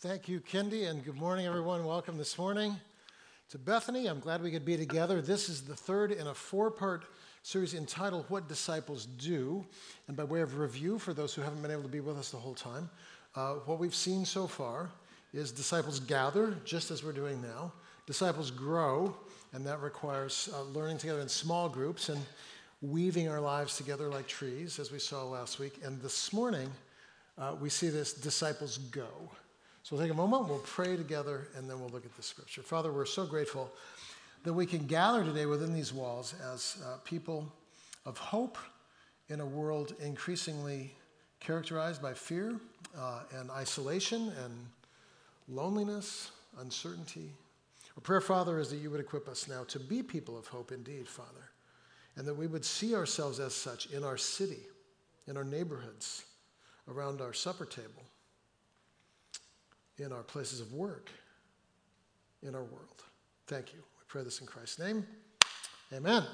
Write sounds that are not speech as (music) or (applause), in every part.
Thank you, Kendi, and good morning, everyone. Welcome this morning to Bethany. I'm glad we could be together. This is the third in a four part series entitled What Disciples Do. And by way of review, for those who haven't been able to be with us the whole time, uh, what we've seen so far is disciples gather, just as we're doing now. Disciples grow, and that requires uh, learning together in small groups and weaving our lives together like trees, as we saw last week. And this morning, uh, we see this disciples go. So we'll take a moment, we'll pray together, and then we'll look at the scripture. Father, we're so grateful that we can gather today within these walls as uh, people of hope in a world increasingly characterized by fear uh, and isolation and loneliness, uncertainty. Our prayer, Father, is that you would equip us now to be people of hope indeed, Father, and that we would see ourselves as such in our city, in our neighborhoods, around our supper table in our places of work, in our world. Thank you. We pray this in Christ's name. Amen.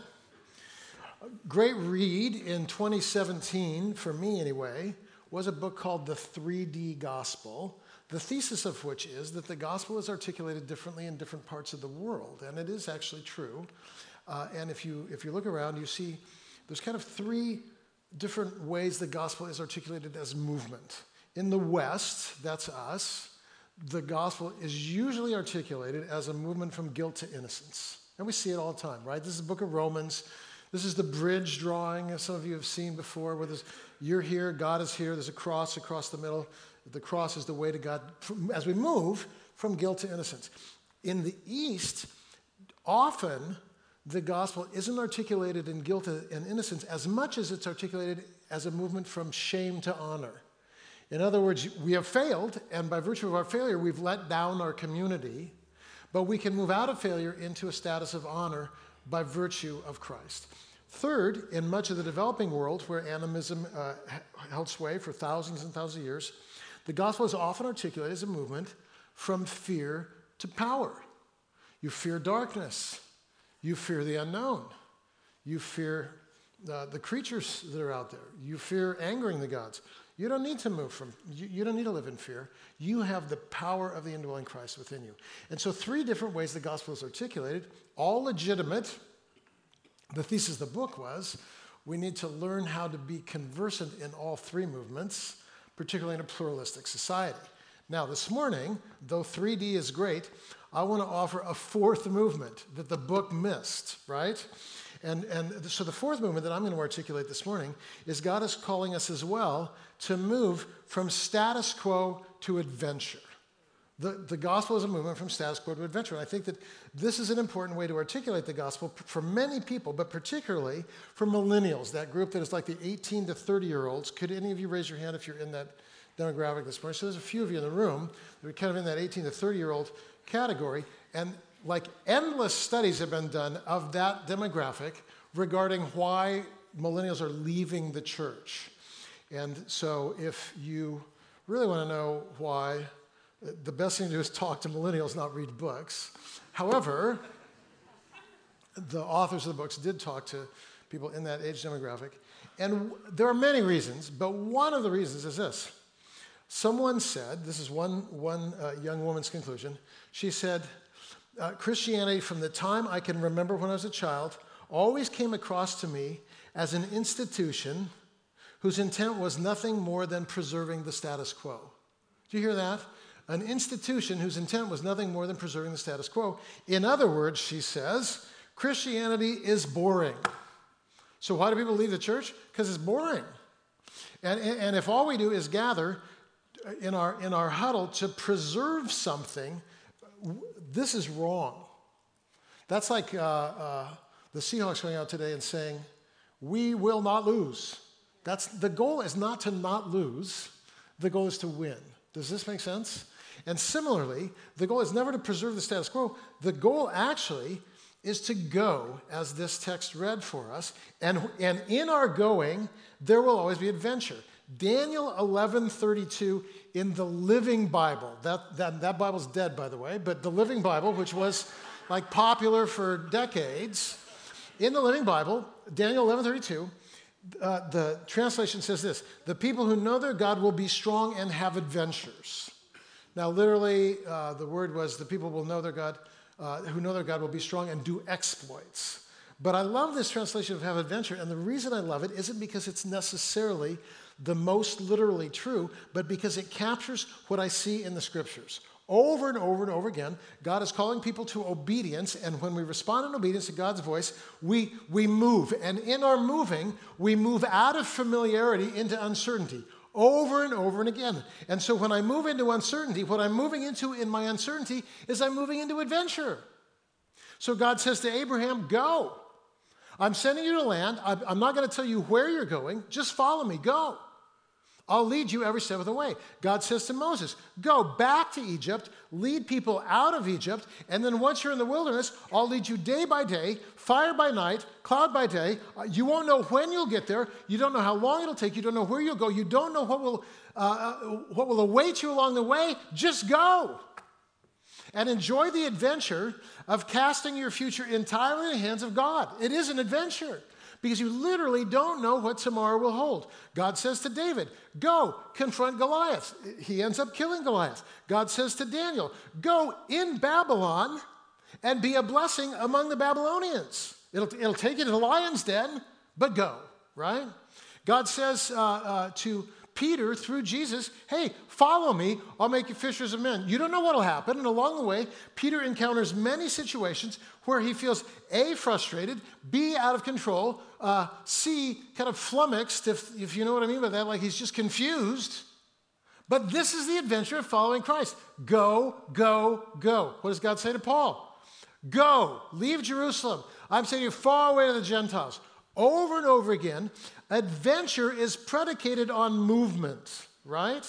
A great read in 2017, for me anyway, was a book called The 3D Gospel, the thesis of which is that the gospel is articulated differently in different parts of the world, and it is actually true. Uh, and if you, if you look around, you see there's kind of three different ways the gospel is articulated as movement. In the West, that's us, the gospel is usually articulated as a movement from guilt to innocence. And we see it all the time, right? This is the book of Romans. This is the bridge drawing, as some of you have seen before, where there's, you're here, God is here, there's a cross across the middle. The cross is the way to God as we move from guilt to innocence. In the East, often the gospel isn't articulated in guilt and innocence as much as it's articulated as a movement from shame to honor. In other words, we have failed, and by virtue of our failure, we've let down our community, but we can move out of failure into a status of honor by virtue of Christ. Third, in much of the developing world where animism uh, held sway for thousands and thousands of years, the gospel is often articulated as a movement from fear to power. You fear darkness, you fear the unknown, you fear uh, the creatures that are out there, you fear angering the gods. You don't need to move from, you, you, don't need to live in fear. You have the power of the indwelling Christ within you. And so, three different ways the gospel is articulated, all legitimate. The thesis of the book was we need to learn how to be conversant in all three movements, particularly in a pluralistic society. Now, this morning, though 3D is great, I want to offer a fourth movement that the book missed, right? And, and so the fourth movement that I'm going to articulate this morning is God is calling us as well to move from status quo to adventure. The, the gospel is a movement from status quo to adventure. And I think that this is an important way to articulate the gospel for many people, but particularly for millennials, that group that is like the 18 to 30 year olds. Could any of you raise your hand if you're in that demographic this morning? So there's a few of you in the room that are kind of in that 18 to 30 year old category. And like endless studies have been done of that demographic regarding why millennials are leaving the church. And so, if you really want to know why, the best thing to do is talk to millennials, not read books. However, the authors of the books did talk to people in that age demographic. And there are many reasons, but one of the reasons is this. Someone said, this is one, one uh, young woman's conclusion, she said, uh, Christianity, from the time I can remember when I was a child, always came across to me as an institution whose intent was nothing more than preserving the status quo. Do you hear that? An institution whose intent was nothing more than preserving the status quo. In other words, she says, Christianity is boring. So, why do people leave the church? Because it's boring. And, and if all we do is gather in our, in our huddle to preserve something, this is wrong. That's like uh, uh, the Seahawks going out today and saying, We will not lose. That's, the goal is not to not lose, the goal is to win. Does this make sense? And similarly, the goal is never to preserve the status quo. The goal actually is to go, as this text read for us, and, and in our going, there will always be adventure. Daniel 11:32 in the Living Bible. That, that, that Bible's dead, by the way, but the Living Bible, which was like popular for decades, in the Living Bible, Daniel 11:32, uh, the translation says this: "The people who know their God will be strong and have adventures." Now, literally, uh, the word was the people will know their God, uh, who know their God will be strong and do exploits. But I love this translation of have adventure, and the reason I love it isn't because it's necessarily the most literally true, but because it captures what I see in the scriptures. Over and over and over again, God is calling people to obedience, and when we respond in obedience to God's voice, we, we move. And in our moving, we move out of familiarity into uncertainty over and over and again. And so when I move into uncertainty, what I'm moving into in my uncertainty is I'm moving into adventure. So God says to Abraham, Go. I'm sending you to land. I'm not going to tell you where you're going. Just follow me. Go. I'll lead you every step of the way. God says to Moses, Go back to Egypt, lead people out of Egypt, and then once you're in the wilderness, I'll lead you day by day, fire by night, cloud by day. Uh, you won't know when you'll get there. You don't know how long it'll take. You don't know where you'll go. You don't know what will, uh, uh what will await you along the way. Just go and enjoy the adventure of casting your future entirely in the hands of God. It is an adventure because you literally don't know what tomorrow will hold. God says to David, Go, confront Goliath. He ends up killing Goliath. God says to Daniel, Go in Babylon and be a blessing among the Babylonians. It'll, it'll take you to the lion's den, but go, right? God says uh, uh, to Peter through Jesus, hey, follow me, I'll make you fishers of men. You don't know what'll happen. And along the way, Peter encounters many situations where he feels A, frustrated, B, out of control, uh, C, kind of flummoxed, if, if you know what I mean by that, like he's just confused. But this is the adventure of following Christ. Go, go, go. What does God say to Paul? Go, leave Jerusalem. I'm sending you far away to the Gentiles. Over and over again, adventure is predicated on movement, right?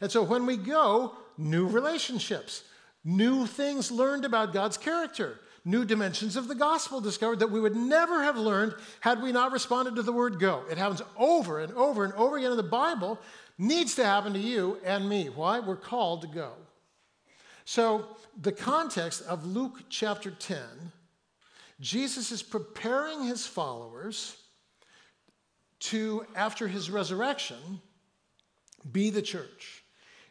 And so when we go, new relationships, new things learned about God's character, new dimensions of the gospel discovered that we would never have learned had we not responded to the word go. It happens over and over and over again in the Bible, needs to happen to you and me. Why? We're called to go. So, the context of Luke chapter 10 Jesus is preparing his followers to, after his resurrection, be the church.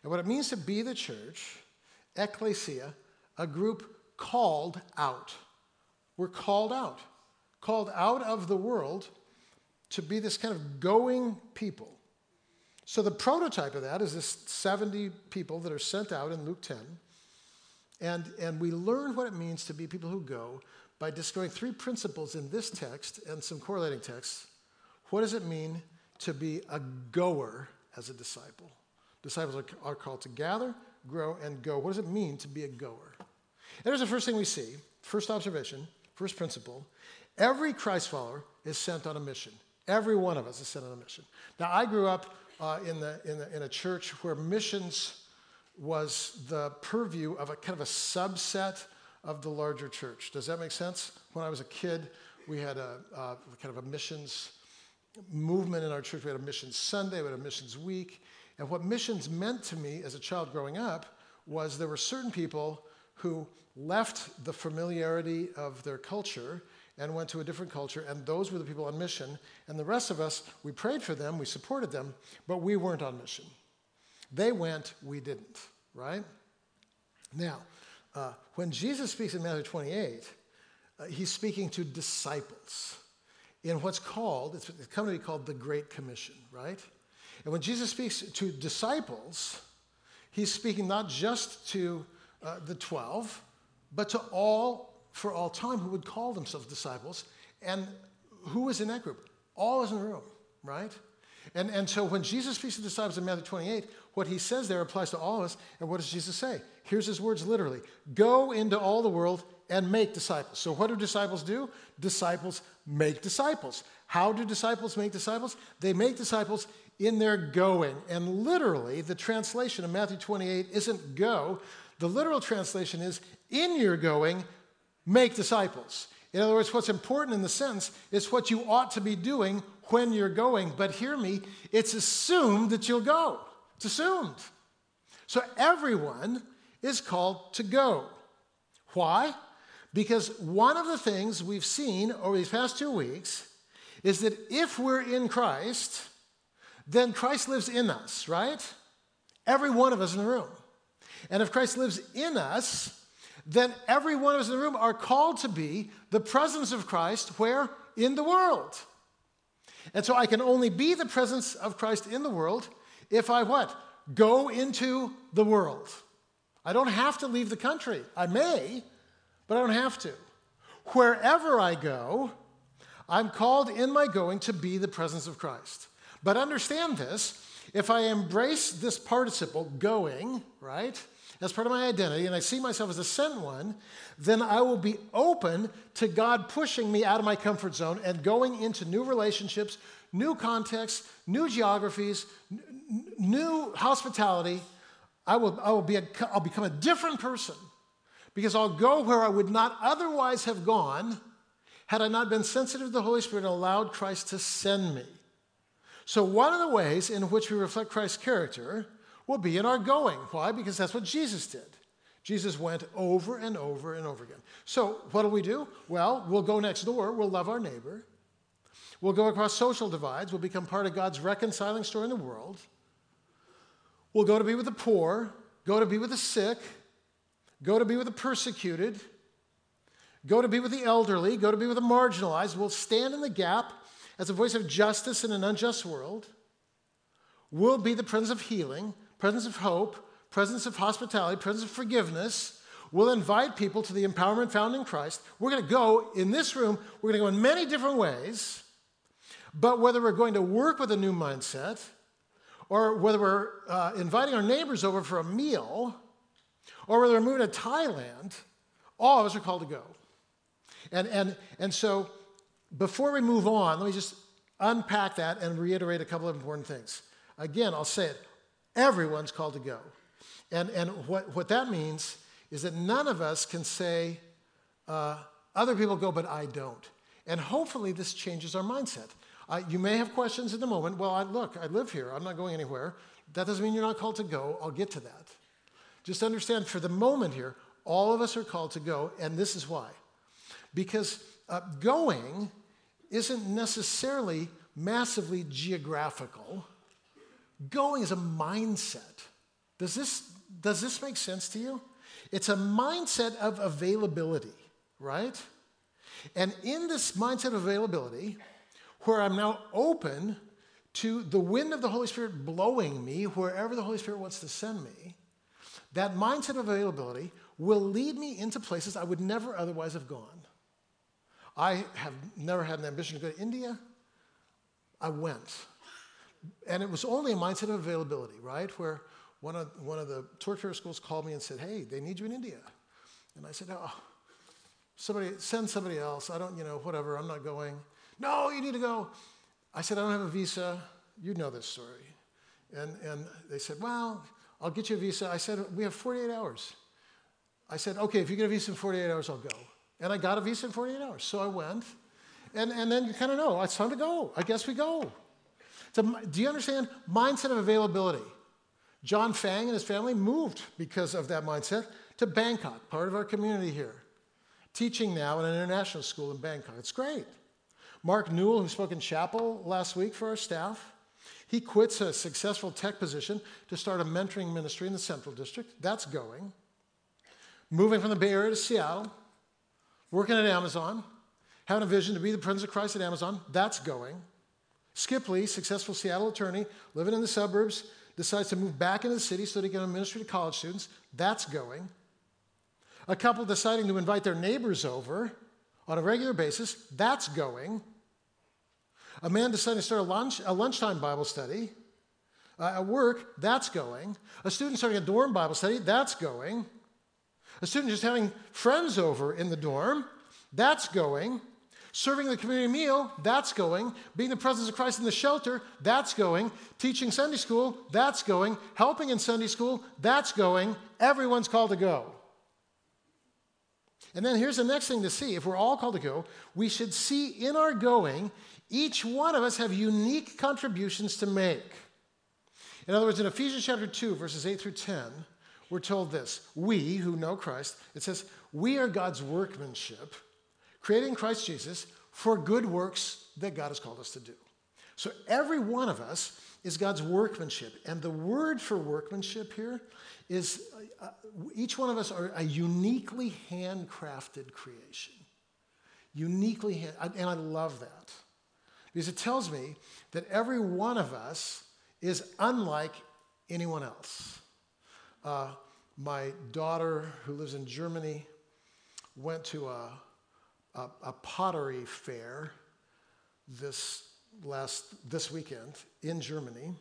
And what it means to be the church, ecclesia, a group called out. We're called out, called out of the world to be this kind of going people. So the prototype of that is this 70 people that are sent out in Luke 10. And, and we learn what it means to be people who go by discovering three principles in this text and some correlating texts. What does it mean to be a goer as a disciple? Disciples are, called to gather, grow, and go. What does it mean to be a goer? And here's the first thing we see first observation, first principle. Every Christ follower is sent on a mission. Every one of us is sent on a mission. Now, I grew up uh, in, the, in, the, in a church where missions was the purview of a kind of a subset of the larger church. Does that make sense? When I was a kid, we had a, a kind of a missions movement in our church. We had a missions Sunday, we had a missions week. And what missions meant to me as a child growing up was there were certain people who left the familiarity of their culture and went to a different culture, and those were the people on mission. And the rest of us, we prayed for them, we supported them, but we weren't on mission. They went, we didn't, right? Now, uh, when Jesus speaks in Matthew 28, uh, he's speaking to disciples in what's called, it's come to be called the Great Commission, right? And when Jesus speaks to disciples, he's speaking not just to uh, the 12, but to all for all time who would call themselves disciples. And who was in that group? All is in the room, right? And, and so when Jesus speaks to disciples in Matthew 28, what he says there applies to all of us. And what does Jesus say? Here's his words literally Go into all the world and make disciples. So, what do disciples do? Disciples make disciples. How do disciples make disciples? They make disciples in their going. And literally, the translation of Matthew 28 isn't go. The literal translation is in your going, make disciples. In other words, what's important in the sense is what you ought to be doing when you're going. But hear me, it's assumed that you'll go. It's assumed. So everyone is called to go. Why? Because one of the things we've seen over these past two weeks is that if we're in Christ, then Christ lives in us, right? Every one of us in the room. And if Christ lives in us, then every one of us in the room are called to be the presence of Christ where? In the world. And so I can only be the presence of Christ in the world if I what? Go into the world. I don't have to leave the country. I may, but I don't have to. Wherever I go, I'm called in my going to be the presence of Christ. But understand this if I embrace this participle, going, right, as part of my identity, and I see myself as a sent one, then I will be open to God pushing me out of my comfort zone and going into new relationships, new contexts, new geographies, n- new hospitality. I will, I will be a, I'll become a different person because I'll go where I would not otherwise have gone had I not been sensitive to the Holy Spirit and allowed Christ to send me. So, one of the ways in which we reflect Christ's character will be in our going. Why? Because that's what Jesus did. Jesus went over and over and over again. So, what do we do? Well, we'll go next door, we'll love our neighbor, we'll go across social divides, we'll become part of God's reconciling story in the world. We'll go to be with the poor, go to be with the sick, go to be with the persecuted, go to be with the elderly, go to be with the marginalized. We'll stand in the gap as a voice of justice in an unjust world. We'll be the presence of healing, presence of hope, presence of hospitality, presence of forgiveness. We'll invite people to the empowerment found in Christ. We're going to go in this room, we're going to go in many different ways. But whether we're going to work with a new mindset, or whether we're uh, inviting our neighbors over for a meal, or whether we're moving to Thailand, all of us are called to go. And, and, and so, before we move on, let me just unpack that and reiterate a couple of important things. Again, I'll say it everyone's called to go. And, and what, what that means is that none of us can say, uh, other people go, but I don't. And hopefully, this changes our mindset. Uh, you may have questions in the moment. Well, I, look, I live here, I'm not going anywhere. That doesn't mean you're not called to go. I'll get to that. Just understand for the moment here, all of us are called to go, and this is why. Because uh, going isn't necessarily massively geographical, going is a mindset. Does this, does this make sense to you? It's a mindset of availability, right? And in this mindset of availability, where I'm now open to the wind of the Holy Spirit blowing me wherever the Holy Spirit wants to send me, that mindset of availability will lead me into places I would never otherwise have gone. I have never had an ambition to go to India. I went. And it was only a mindset of availability, right? Where one of, one of the bearer schools called me and said, Hey, they need you in India. And I said, Oh, somebody, send somebody else. I don't, you know, whatever, I'm not going. No, you need to go. I said, I don't have a visa. You know this story. And, and they said, Well, I'll get you a visa. I said, We have 48 hours. I said, Okay, if you get a visa in 48 hours, I'll go. And I got a visa in 48 hours. So I went. And, and then you kind of know, oh, it's time to go. I guess we go. So, do you understand? Mindset of availability. John Fang and his family moved because of that mindset to Bangkok, part of our community here. Teaching now in an international school in Bangkok. It's great. Mark Newell, who spoke in chapel last week for our staff, he quits a successful tech position to start a mentoring ministry in the Central District. That's going. Moving from the Bay Area to Seattle, working at Amazon, having a vision to be the Prince of Christ at Amazon. That's going. Skip Lee, successful Seattle attorney, living in the suburbs, decides to move back into the city so that he can minister to college students. That's going. A couple deciding to invite their neighbors over on a regular basis. That's going. A man deciding to start a, lunch, a lunchtime Bible study. Uh, at work, that's going. A student starting a dorm Bible study, that's going. A student just having friends over in the dorm, that's going. Serving the community meal, that's going. Being the presence of Christ in the shelter, that's going. Teaching Sunday school, that's going. Helping in Sunday school, that's going. Everyone's called to go. And then here's the next thing to see. If we're all called to go, we should see in our going, each one of us have unique contributions to make. In other words, in Ephesians chapter 2, verses 8 through 10, we're told this We who know Christ, it says, we are God's workmanship, creating Christ Jesus for good works that God has called us to do. So every one of us is God's workmanship. And the word for workmanship here is uh, each one of us are a uniquely handcrafted creation. Uniquely, hand, and I love that. Because it tells me that every one of us is unlike anyone else. Uh, my daughter, who lives in Germany, went to a, a, a pottery fair this last this weekend in Germany.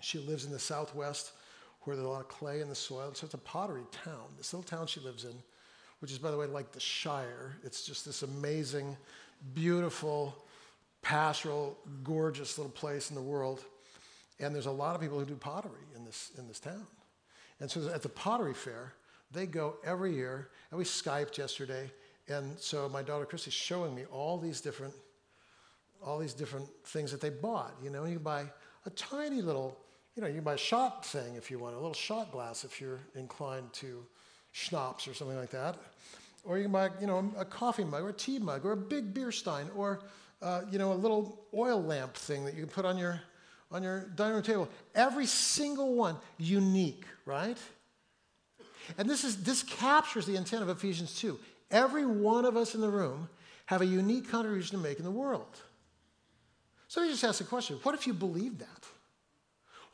She lives in the southwest where there's a lot of clay in the soil. So it's a pottery town. This little town she lives in, which is, by the way, like the Shire. It's just this amazing, beautiful, pastoral, gorgeous little place in the world. And there's a lot of people who do pottery in this, in this town. And so at the pottery fair, they go every year, and we Skyped yesterday. And so my daughter Christy's showing me all these different all these different things that they bought. You know, you can buy a tiny little, you know, you buy a shot thing if you want, a little shot glass if you're inclined to schnapps or something like that. Or you can buy, you know, a coffee mug or a tea mug or a big beer stein or, uh, you know, a little oil lamp thing that you can put on your, on your dining room table. Every single one unique, right? And this, is, this captures the intent of Ephesians 2. Every one of us in the room have a unique contribution to make in the world. So you just ask the question what if you believed that?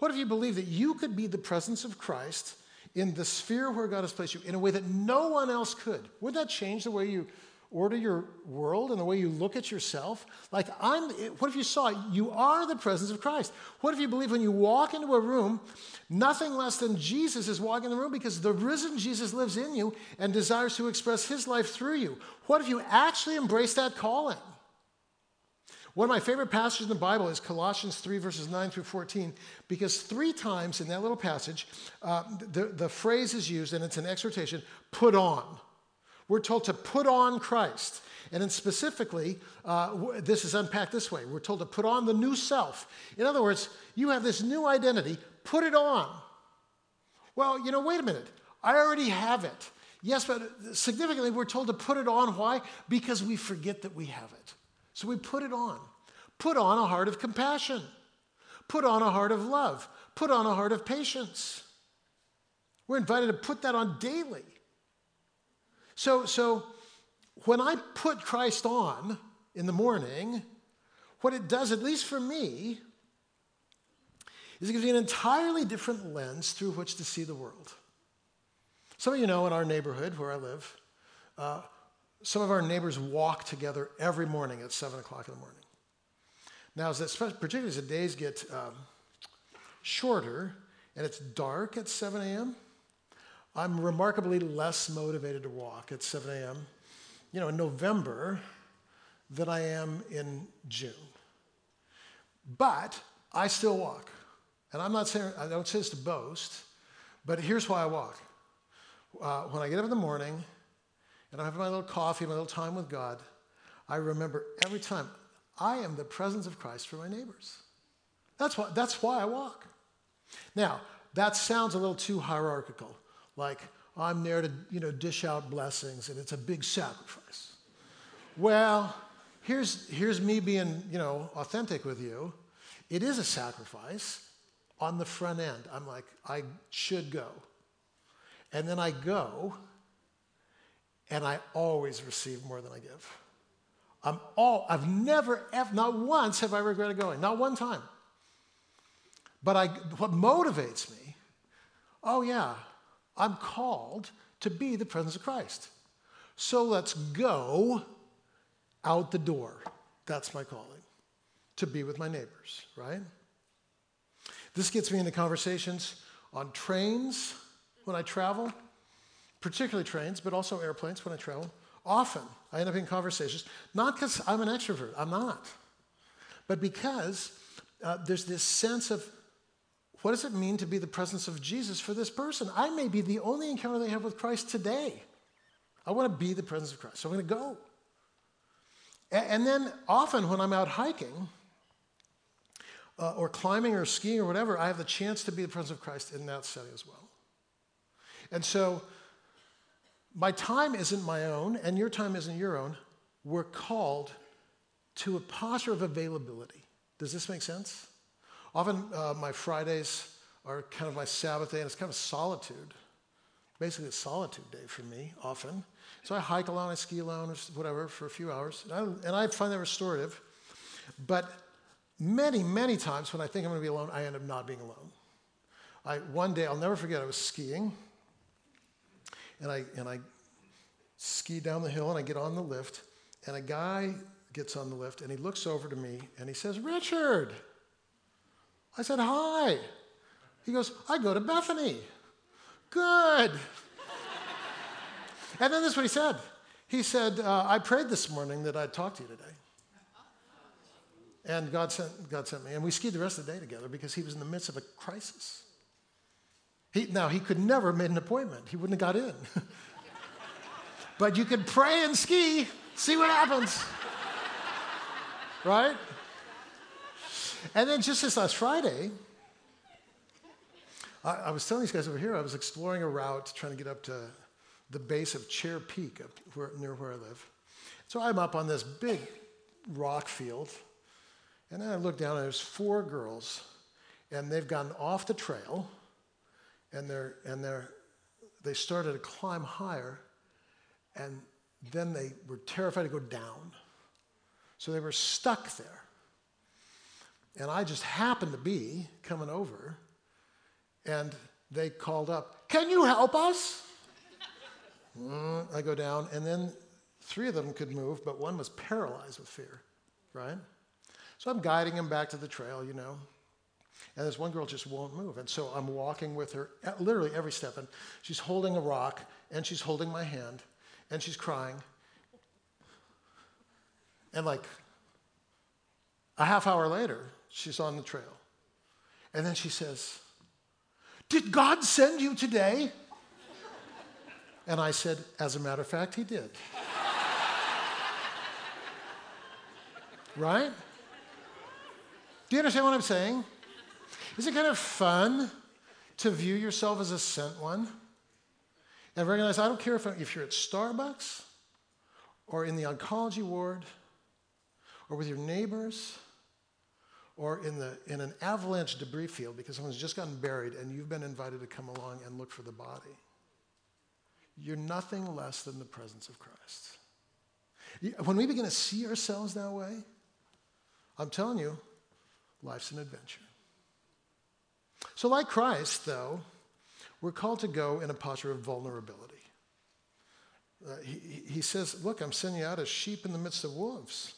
What if you believed that you could be the presence of Christ in the sphere where God has placed you in a way that no one else could? Would that change the way you order your world and the way you look at yourself? Like, I'm, what if you saw you are the presence of Christ? What if you believe when you walk into a room, nothing less than Jesus is walking in the room because the risen Jesus lives in you and desires to express his life through you? What if you actually embrace that calling? One of my favorite passages in the Bible is Colossians 3, verses 9 through 14, because three times in that little passage, uh, the, the phrase is used, and it's an exhortation put on. We're told to put on Christ. And then specifically, uh, this is unpacked this way we're told to put on the new self. In other words, you have this new identity, put it on. Well, you know, wait a minute. I already have it. Yes, but significantly, we're told to put it on. Why? Because we forget that we have it. So we put it on. Put on a heart of compassion. Put on a heart of love. Put on a heart of patience. We're invited to put that on daily. So, so when I put Christ on in the morning, what it does, at least for me, is it gives me an entirely different lens through which to see the world. Some of you know in our neighborhood where I live, uh, some of our neighbors walk together every morning at 7 o'clock in the morning. Now, as particularly as the days get um, shorter and it's dark at 7 a.m., I'm remarkably less motivated to walk at 7 a.m. You know, in November than I am in June. But I still walk. And I'm not saying, I don't say this to boast, but here's why I walk. Uh, when I get up in the morning, and I have my little coffee, my little time with God, I remember every time I am the presence of Christ for my neighbors. That's why, that's why I walk. Now, that sounds a little too hierarchical, like I'm there to you know, dish out blessings and it's a big sacrifice. Well, here's, here's me being you know, authentic with you. It is a sacrifice on the front end. I'm like, I should go. And then I go, and I always receive more than I give. I'm all, I've never, ever, not once have I regretted going, not one time. But I, what motivates me, oh yeah, I'm called to be the presence of Christ. So let's go out the door. That's my calling, to be with my neighbors, right? This gets me into conversations on trains when I travel particularly trains, but also airplanes when I travel. Often I end up in conversations, not because I'm an extrovert, I'm not, but because uh, there's this sense of what does it mean to be the presence of Jesus for this person? I may be the only encounter they have with Christ today. I want to be the presence of Christ, so I'm going to go. And then often when I'm out hiking, uh, or climbing or skiing or whatever, I have the chance to be the presence of Christ in that setting as well. And so my time isn't my own, and your time isn't your own. We're called to a posture of availability. Does this make sense? Often uh, my Fridays are kind of my Sabbath day, and it's kind of solitude. Basically, a solitude day for me, often. So I hike alone, I ski alone, or whatever, for a few hours. And I, and I find that restorative. But many, many times when I think I'm going to be alone, I end up not being alone. I, one day, I'll never forget, I was skiing, and I, and I ski down the hill, and I get on the lift, and a guy gets on the lift, and he looks over to me, and he says, Richard. I said, hi. He goes, I go to Bethany. Good. and then this is what he said. He said, uh, I prayed this morning that I'd talk to you today. And God sent, God sent me. And we skied the rest of the day together because he was in the midst of a crisis. He, now, he could never have made an appointment, he wouldn't have got in. (laughs) but you could pray and ski, see what happens. right? And then just this last Friday, I, I, was telling these guys over here, I was exploring a route trying to get up to the base of Chair Peak up where, near where I live. So I'm up on this big rock field, and then I look down and there's four girls, and they've gotten off the trail, and they're and they're they started to climb higher, and then they were terrified to go down. So they were stuck there. And I just happened to be coming over, and they called up, Can you help us? mm, I go down, and then three of them could move, but one was paralyzed with fear, right? So I'm guiding him back to the trail, you know. And this one girl just won't move. And so I'm walking with her literally every step. And she's holding a rock, and she's holding my hand, and she's crying. And like a half hour later, she's on the trail. And then she says, Did God send you today? And I said, As a matter of fact, he did. right? Do you understand what I'm saying? Is it kind of fun to view yourself as a sent one? And recognize I don't care if, if you're at Starbucks or in the oncology ward or with your neighbors or in, the, in an avalanche debris field because someone's just gotten buried and you've been invited to come along and look for the body. You're nothing less than the presence of Christ. When we begin to see ourselves that way, I'm telling you, life's an adventure. So, like Christ, though, we're called to go in a posture of vulnerability. Uh, he, he says, Look, I'm sending you out as sheep in the midst of wolves.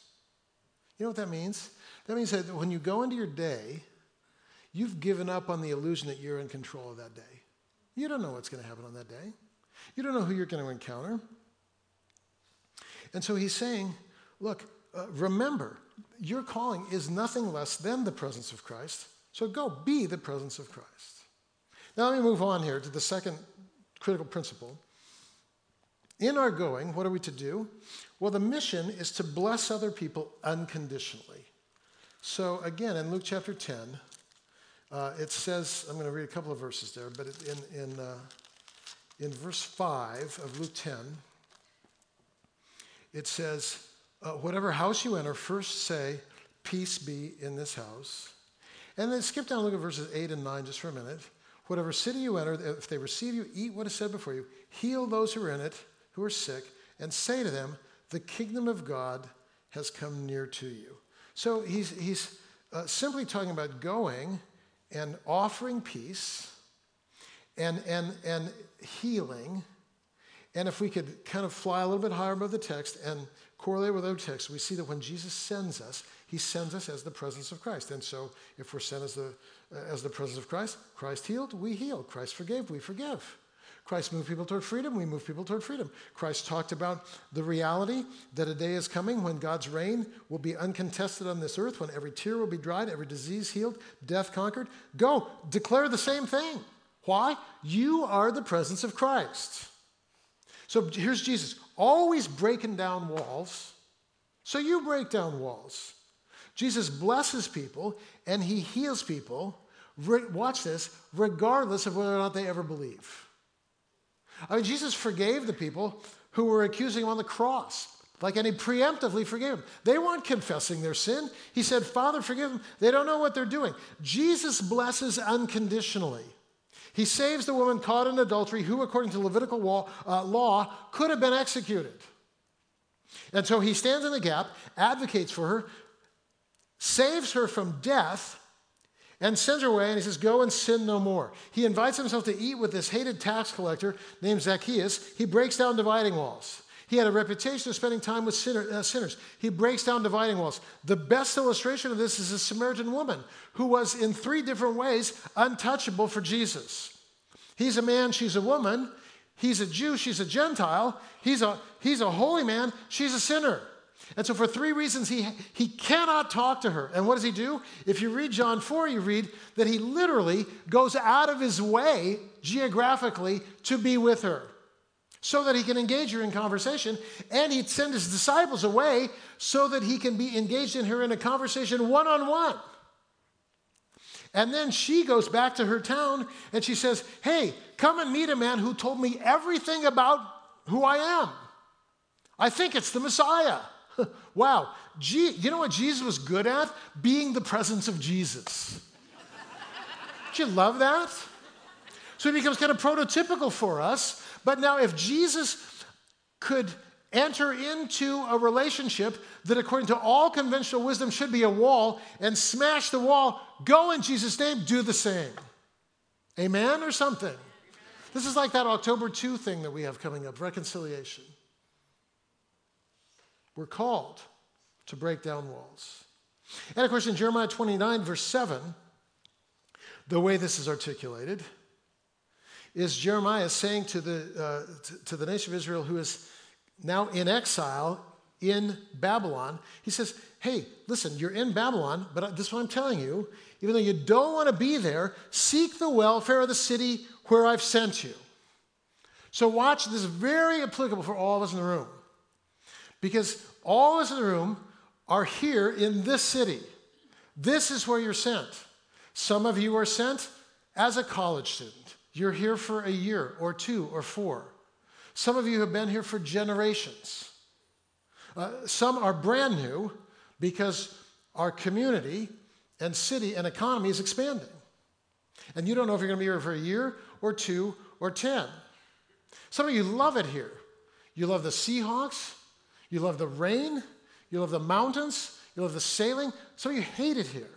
You know what that means? That means that when you go into your day, you've given up on the illusion that you're in control of that day. You don't know what's going to happen on that day, you don't know who you're going to encounter. And so he's saying, look, uh, remember, your calling is nothing less than the presence of Christ. So go be the presence of Christ. Now let me move on here to the second critical principle. In our going, what are we to do? Well, the mission is to bless other people unconditionally. So, again, in Luke chapter 10, uh, it says, I'm going to read a couple of verses there, but in, in, uh, in verse 5 of Luke 10, it says, uh, Whatever house you enter, first say, Peace be in this house. And then skip down look at verses 8 and 9 just for a minute. Whatever city you enter, if they receive you, eat what is said before you, heal those who are in it, who are sick, and say to them, The kingdom of God has come near to you. So he's, he's uh, simply talking about going and offering peace and, and, and healing. And if we could kind of fly a little bit higher above the text and correlate with other texts, we see that when Jesus sends us, he sends us as the presence of Christ. And so if we're sent as the, uh, as the presence of Christ, Christ healed, we heal. Christ forgave, we forgive. Christ moved people toward freedom, we move people toward freedom. Christ talked about the reality that a day is coming when God's reign will be uncontested on this earth, when every tear will be dried, every disease healed, death conquered. Go, declare the same thing. Why? You are the presence of Christ. So here's Jesus, always breaking down walls. So you break down walls. Jesus blesses people and he heals people, watch this, regardless of whether or not they ever believe. I mean, Jesus forgave the people who were accusing him on the cross. Like, and he preemptively forgave them. They weren't confessing their sin. He said, Father, forgive them. They don't know what they're doing. Jesus blesses unconditionally. He saves the woman caught in adultery who, according to Levitical law, uh, law could have been executed. And so he stands in the gap, advocates for her, saves her from death, and sends her away, and he says, Go and sin no more. He invites himself to eat with this hated tax collector named Zacchaeus. He breaks down dividing walls. He had a reputation of spending time with sinner, uh, sinners. He breaks down dividing walls. The best illustration of this is a Samaritan woman who was, in three different ways, untouchable for Jesus. He's a man, she's a woman. He's a Jew, she's a Gentile. He's a, he's a holy man, she's a sinner. And so, for three reasons, he, he cannot talk to her. And what does he do? If you read John 4, you read that he literally goes out of his way geographically to be with her so that he can engage her in conversation. And he'd send his disciples away so that he can be engaged in her in a conversation one on one. And then she goes back to her town and she says, Hey, come and meet a man who told me everything about who I am. I think it's the Messiah. Wow. You know what Jesus was good at? Being the presence of Jesus. Don't you love that? So he becomes kind of prototypical for us but now, if Jesus could enter into a relationship that, according to all conventional wisdom, should be a wall and smash the wall, go in Jesus' name, do the same. Amen or something? This is like that October 2 thing that we have coming up reconciliation. We're called to break down walls. And of course, in Jeremiah 29, verse 7, the way this is articulated, is Jeremiah saying to the, uh, to, to the nation of Israel who is now in exile in Babylon, he says, Hey, listen, you're in Babylon, but this is what I'm telling you. Even though you don't want to be there, seek the welfare of the city where I've sent you. So, watch, this is very applicable for all of us in the room. Because all of us in the room are here in this city. This is where you're sent. Some of you are sent as a college student. You're here for a year or two or four. Some of you have been here for generations. Uh, some are brand new because our community and city and economy is expanding. And you don't know if you're going to be here for a year or two or 10. Some of you love it here. You love the Seahawks, you love the rain, you love the mountains, you love the sailing. Of you hate it here.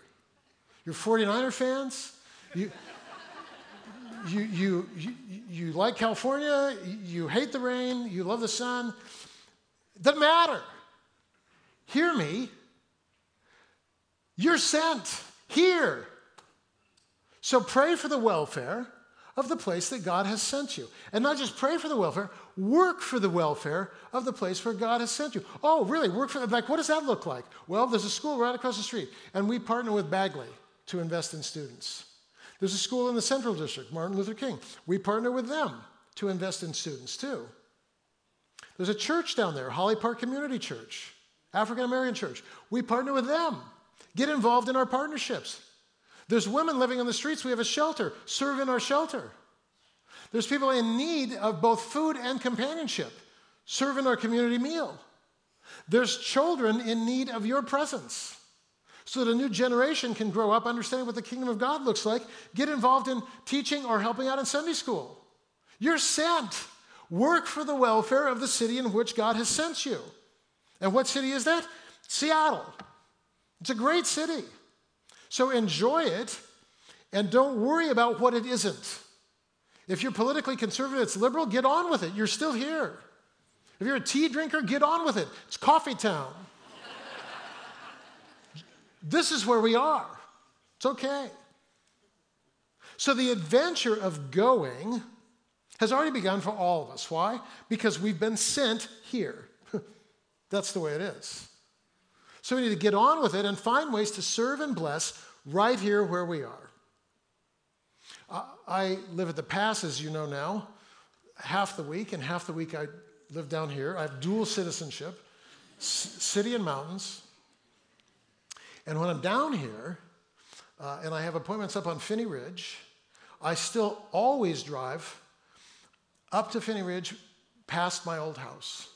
You're 49er fans. You, you, you, you, you like California, you hate the rain, you love the sun. It doesn't matter. Hear me. You're sent here. So pray for the welfare of the place that God has sent you. And not just pray for the welfare, work for the welfare of the place where God has sent you. Oh, really? Work for, like, what does that look like? Well, there's a school right across the street, and we partner with Bagley to invest in students. There's a school in the Central District, Martin Luther King. We partner with them to invest in students too. There's a church down there, Holly Park Community Church, African American church. We partner with them. Get involved in our partnerships. There's women living on the streets. We have a shelter. Serve in our shelter. There's people in need of both food and companionship. Serve in our community meal. There's children in need of your presence so that a new generation can grow up understanding what the kingdom of God looks like, get involved in teaching or helping out in Sunday school. You're sent. Work for the welfare of the city in which God has sent you. And what city is that? Seattle. It's a great city. So enjoy it and don't worry about what it isn't. If you're politically conservative, it's liberal, get on with it. You're still here. If you're a tea drinker, get on with it. It's coffee town. This is where we are. It's okay. So the adventure of going has already begun for all of us. Why? Because we've been sent here. (laughs) That's the way it is. So we need to get on with it and find ways to serve and bless right here where we are. I live at the Pass, as you know now, half the week, and half the week I live down here. I have dual citizenship, city and mountains. And when I'm down here uh, and I have appointments up on Phinney Ridge, I still always drive up to Phinney Ridge past my old house.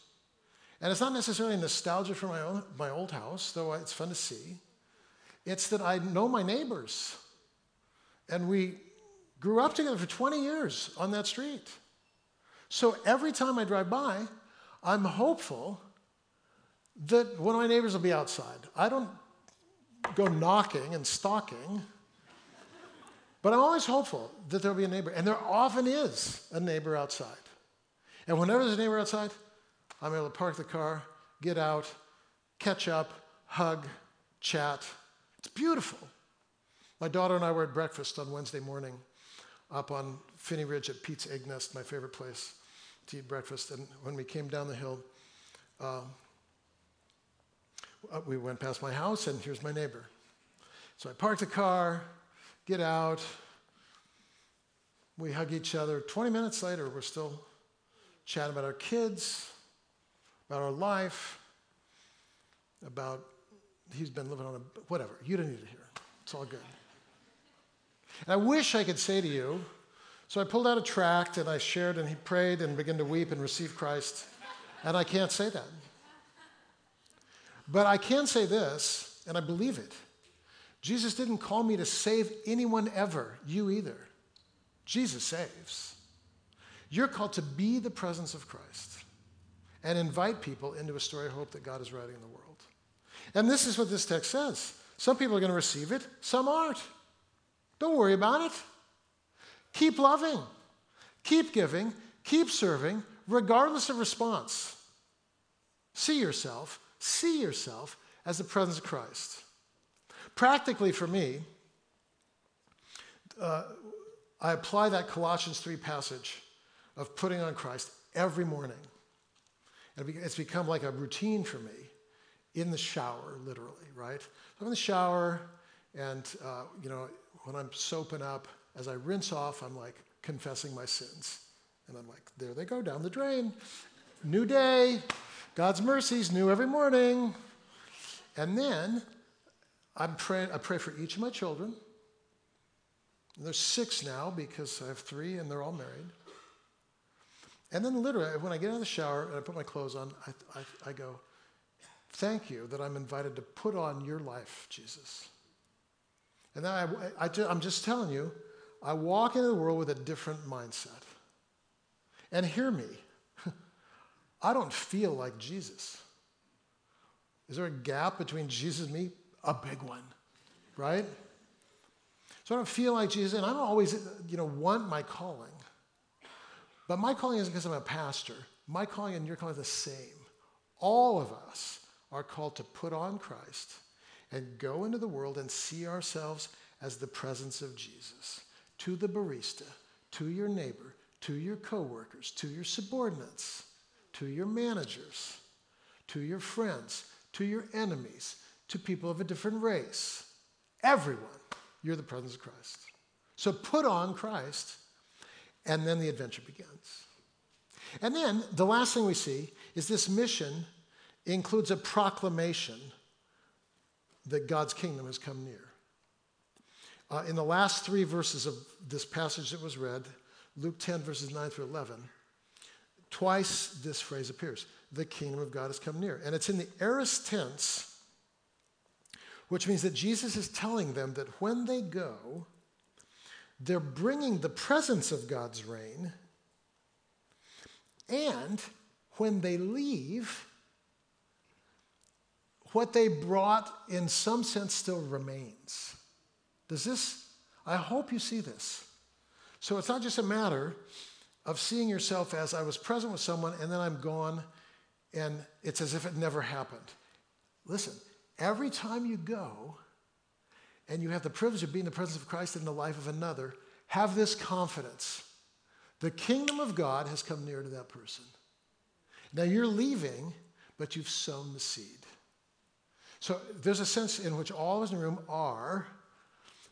And it's not necessarily nostalgia for my, own, my old house, though it's fun to see. It's that I know my neighbors. And we grew up together for 20 years on that street. So every time I drive by, I'm hopeful that one of my neighbors will be outside. I don't go knocking and stalking, but I'm always hopeful that there'll be a neighbor. And there often is a neighbor outside. And whenever there's a neighbor outside, I'm able to park the car, get out, catch up, hug, chat. It's beautiful. My daughter and I were at breakfast on Wednesday morning up on Phinney Ridge at Pete's Egg Nest, my favorite place to eat breakfast. And when we came down the hill, um, we went past my house, and here's my neighbor. So I park the car, get out, we hug each other. 20 minutes later, we're still chatting about our kids, about our life, about he's been living on a whatever. You don't need to hear. It's all good. And I wish I could say to you, so I pulled out a tract and I shared, and he prayed and began to weep and receive Christ. And I can't say that. But I can say this, and I believe it. Jesus didn't call me to save anyone ever, you either. Jesus saves. You're called to be the presence of Christ and invite people into a story of hope that God is writing in the world. And this is what this text says. Some people are going to receive it, some aren't. Don't worry about it. Keep loving, keep giving, keep serving, regardless of response. See yourself see yourself as the presence of Christ. Practically for me, uh, I apply that Colossians 3 passage of putting on Christ every morning. And it's become like a routine for me in the shower, literally, right? I'm in the shower, and, uh, you know, when I'm soaping up, as I rinse off, I'm like confessing my sins. And I'm like, there they go down the drain. New day, God's mercies new every morning. And then I'm pray, I pray for each of my children. And there's six now because I have three and they're all married. And then literally, when I get out of the shower and I put my clothes on, I, I, I go, Thank you that I'm invited to put on your life, Jesus. And then I, I, I'm just telling you, I walk into the world with a different mindset. And hear me, (laughs) I don't feel like Jesus. Is there a gap between Jesus and me? A big one, right? So I don't feel like Jesus, and I don't always, you know, want my calling. But my calling isn't because I'm a pastor. My calling and your calling are the same. All of us are called to put on Christ and go into the world and see ourselves as the presence of Jesus to the barista, to your neighbor, to your coworkers, to your subordinates to your managers, to your friends, to your enemies, to people of a different race. Everyone, you're the presence of Christ. So put on Christ, and then the adventure begins. And then the last thing we see is this mission includes a proclamation that God's kingdom has come near. Uh, in the last three verses of this passage that was read, Luke 10, verses 9 through 11, Twice this phrase appears the kingdom of God has come near. And it's in the aorist tense, which means that Jesus is telling them that when they go, they're bringing the presence of God's reign. And when they leave, what they brought in some sense still remains. Does this? I hope you see this. So it's not just a matter of seeing yourself as I was present with someone and then I'm gone and it's as if it never happened. Listen, every time you go and you have the privilege of being the presence of Christ in the life of another, have this confidence. The kingdom of God has come near to that person. Now you're leaving, but you've sown the seed. So there's a sense in which all of us in the room are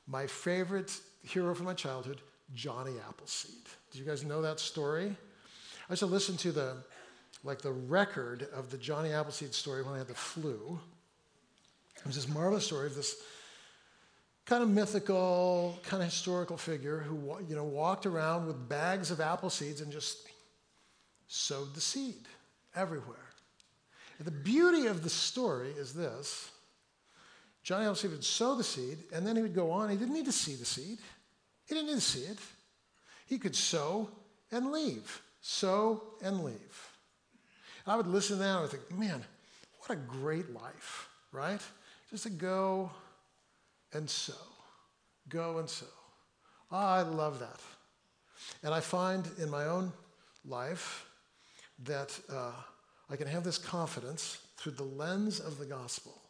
my favorite hero from my childhood, Johnny Appleseed. Do you guys know that story? I used to listen to the like the record of the Johnny Appleseed story when I had the flu. It was this marvelous story of this kind of mythical, kind of historical figure who you know walked around with bags of apple seeds and just sowed the seed everywhere. The beauty of the story is this Johnny Appleseed would sow the seed, and then he would go on. He didn't need to see the seed, he didn't need to see it. He could sow and leave, sow and leave. And I would listen to that and I would think, man, what a great life, right? Just to go and sow, go and sow. Oh, I love that. And I find in my own life that uh, I can have this confidence through the lens of the gospel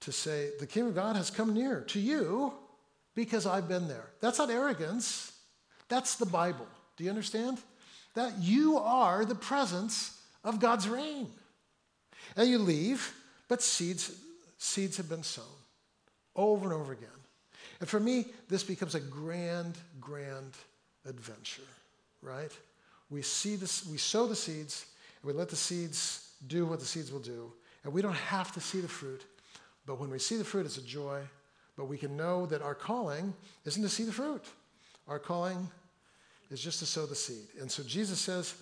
to say, the kingdom of God has come near to you because I've been there. That's not arrogance, that's the Bible. Do you understand? That you are the presence of God's reign. And you leave, but seeds, seeds have been sown over and over again. And for me, this becomes a grand, grand adventure, right? We see this, we sow the seeds, and we let the seeds do what the seeds will do. And we don't have to see the fruit, but when we see the fruit, it's a joy. But we can know that our calling isn't to see the fruit. Our calling is just to sow the seed. And so Jesus says,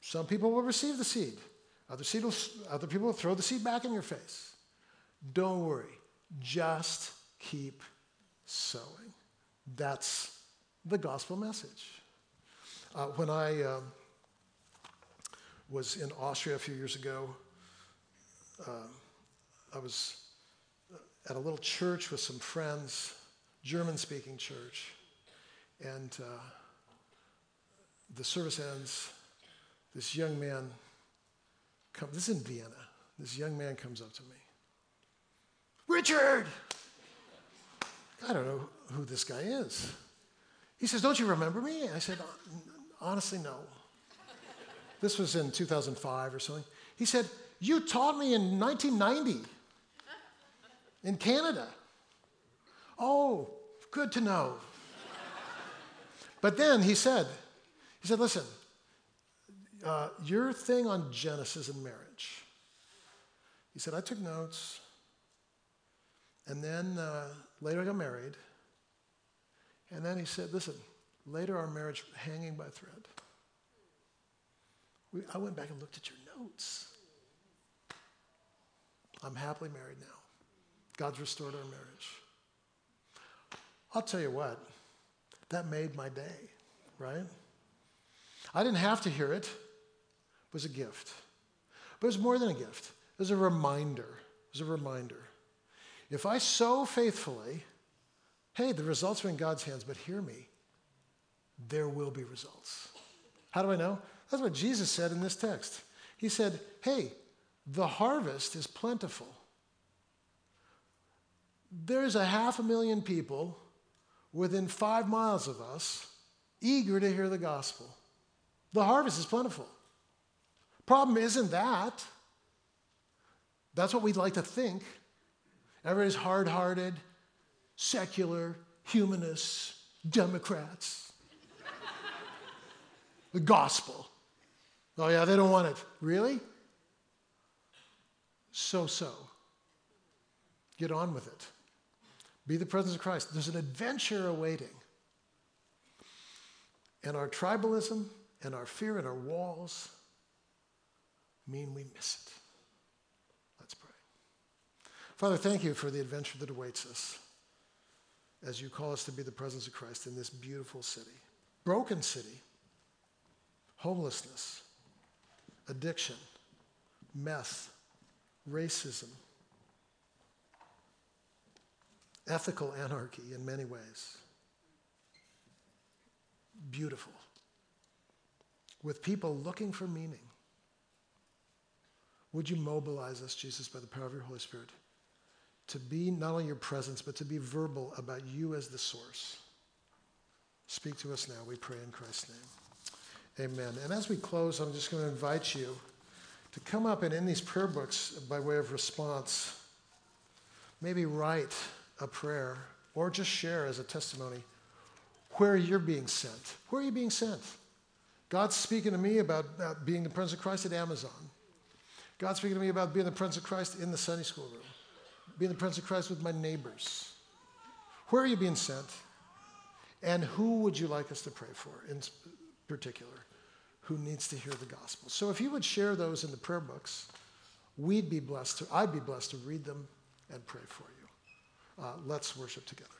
some people will receive the seed. Other, seed will, other people will throw the seed back in your face. Don't worry. Just keep sowing. That's the gospel message. Uh, when I um, was in Austria a few years ago, uh, I was at a little church with some friends, German speaking church, and uh, the service ends. This young man comes, this is in Vienna. This young man comes up to me. Richard! I don't know who this guy is. He says, Don't you remember me? I said, Honestly, no. This was in 2005 or something. He said, You taught me in 1990 in Canada. Oh, good to know. but then he said, he said, listen, uh, your thing on Genesis and marriage. He said, I took notes, and then uh, later I got married. And then he said, listen, later our marriage hanging by thread. I went back and looked at your notes. I'm happily married now. God's restored our marriage. I'll tell you what, that made my day, right? I didn't have to hear it. It was a gift. But it was more than a gift. It was a reminder. It was a reminder. If I sow faithfully, hey, the results are in God's hands, but hear me, there will be results. How do I know? That's what Jesus said in this text. He said, hey, the harvest is plentiful there's a half a million people within five miles of us eager to hear the gospel. The harvest is plentiful. Problem isn't that. That's what we'd like to think. Everybody's hard hearted, secular, humanists, Democrats. (laughs) the gospel. Oh, yeah, they don't want it. Really? So so. Get on with it. Be the presence of Christ. There's an adventure awaiting. And our tribalism and our fear and our walls mean we miss it. Let's pray. Father, thank you for the adventure that awaits us as you call us to be the presence of Christ in this beautiful city, broken city, homelessness, addiction, meth, racism, ethical anarchy in many ways. Beautiful. With people looking for meaning. Would you mobilize us, Jesus, by the power of your Holy Spirit, to be not only your presence, but to be verbal about you as the source? Speak to us now, we pray in Christ's name. Amen. And as we close, I'm just going to invite you to come up and in these prayer books, by way of response, maybe write a prayer or just share as a testimony where you're being sent. Where are you being sent? God's speaking to me about, about being the Prince of Christ at Amazon. God's speaking to me about being the Prince of Christ in the Sunday school room, being the Prince of Christ with my neighbors. Where are you being sent? And who would you like us to pray for in particular? who needs to hear the gospel. So if you would share those in the prayer books, we'd be blessed to, I'd be blessed to read them and pray for you. Uh, let's worship together.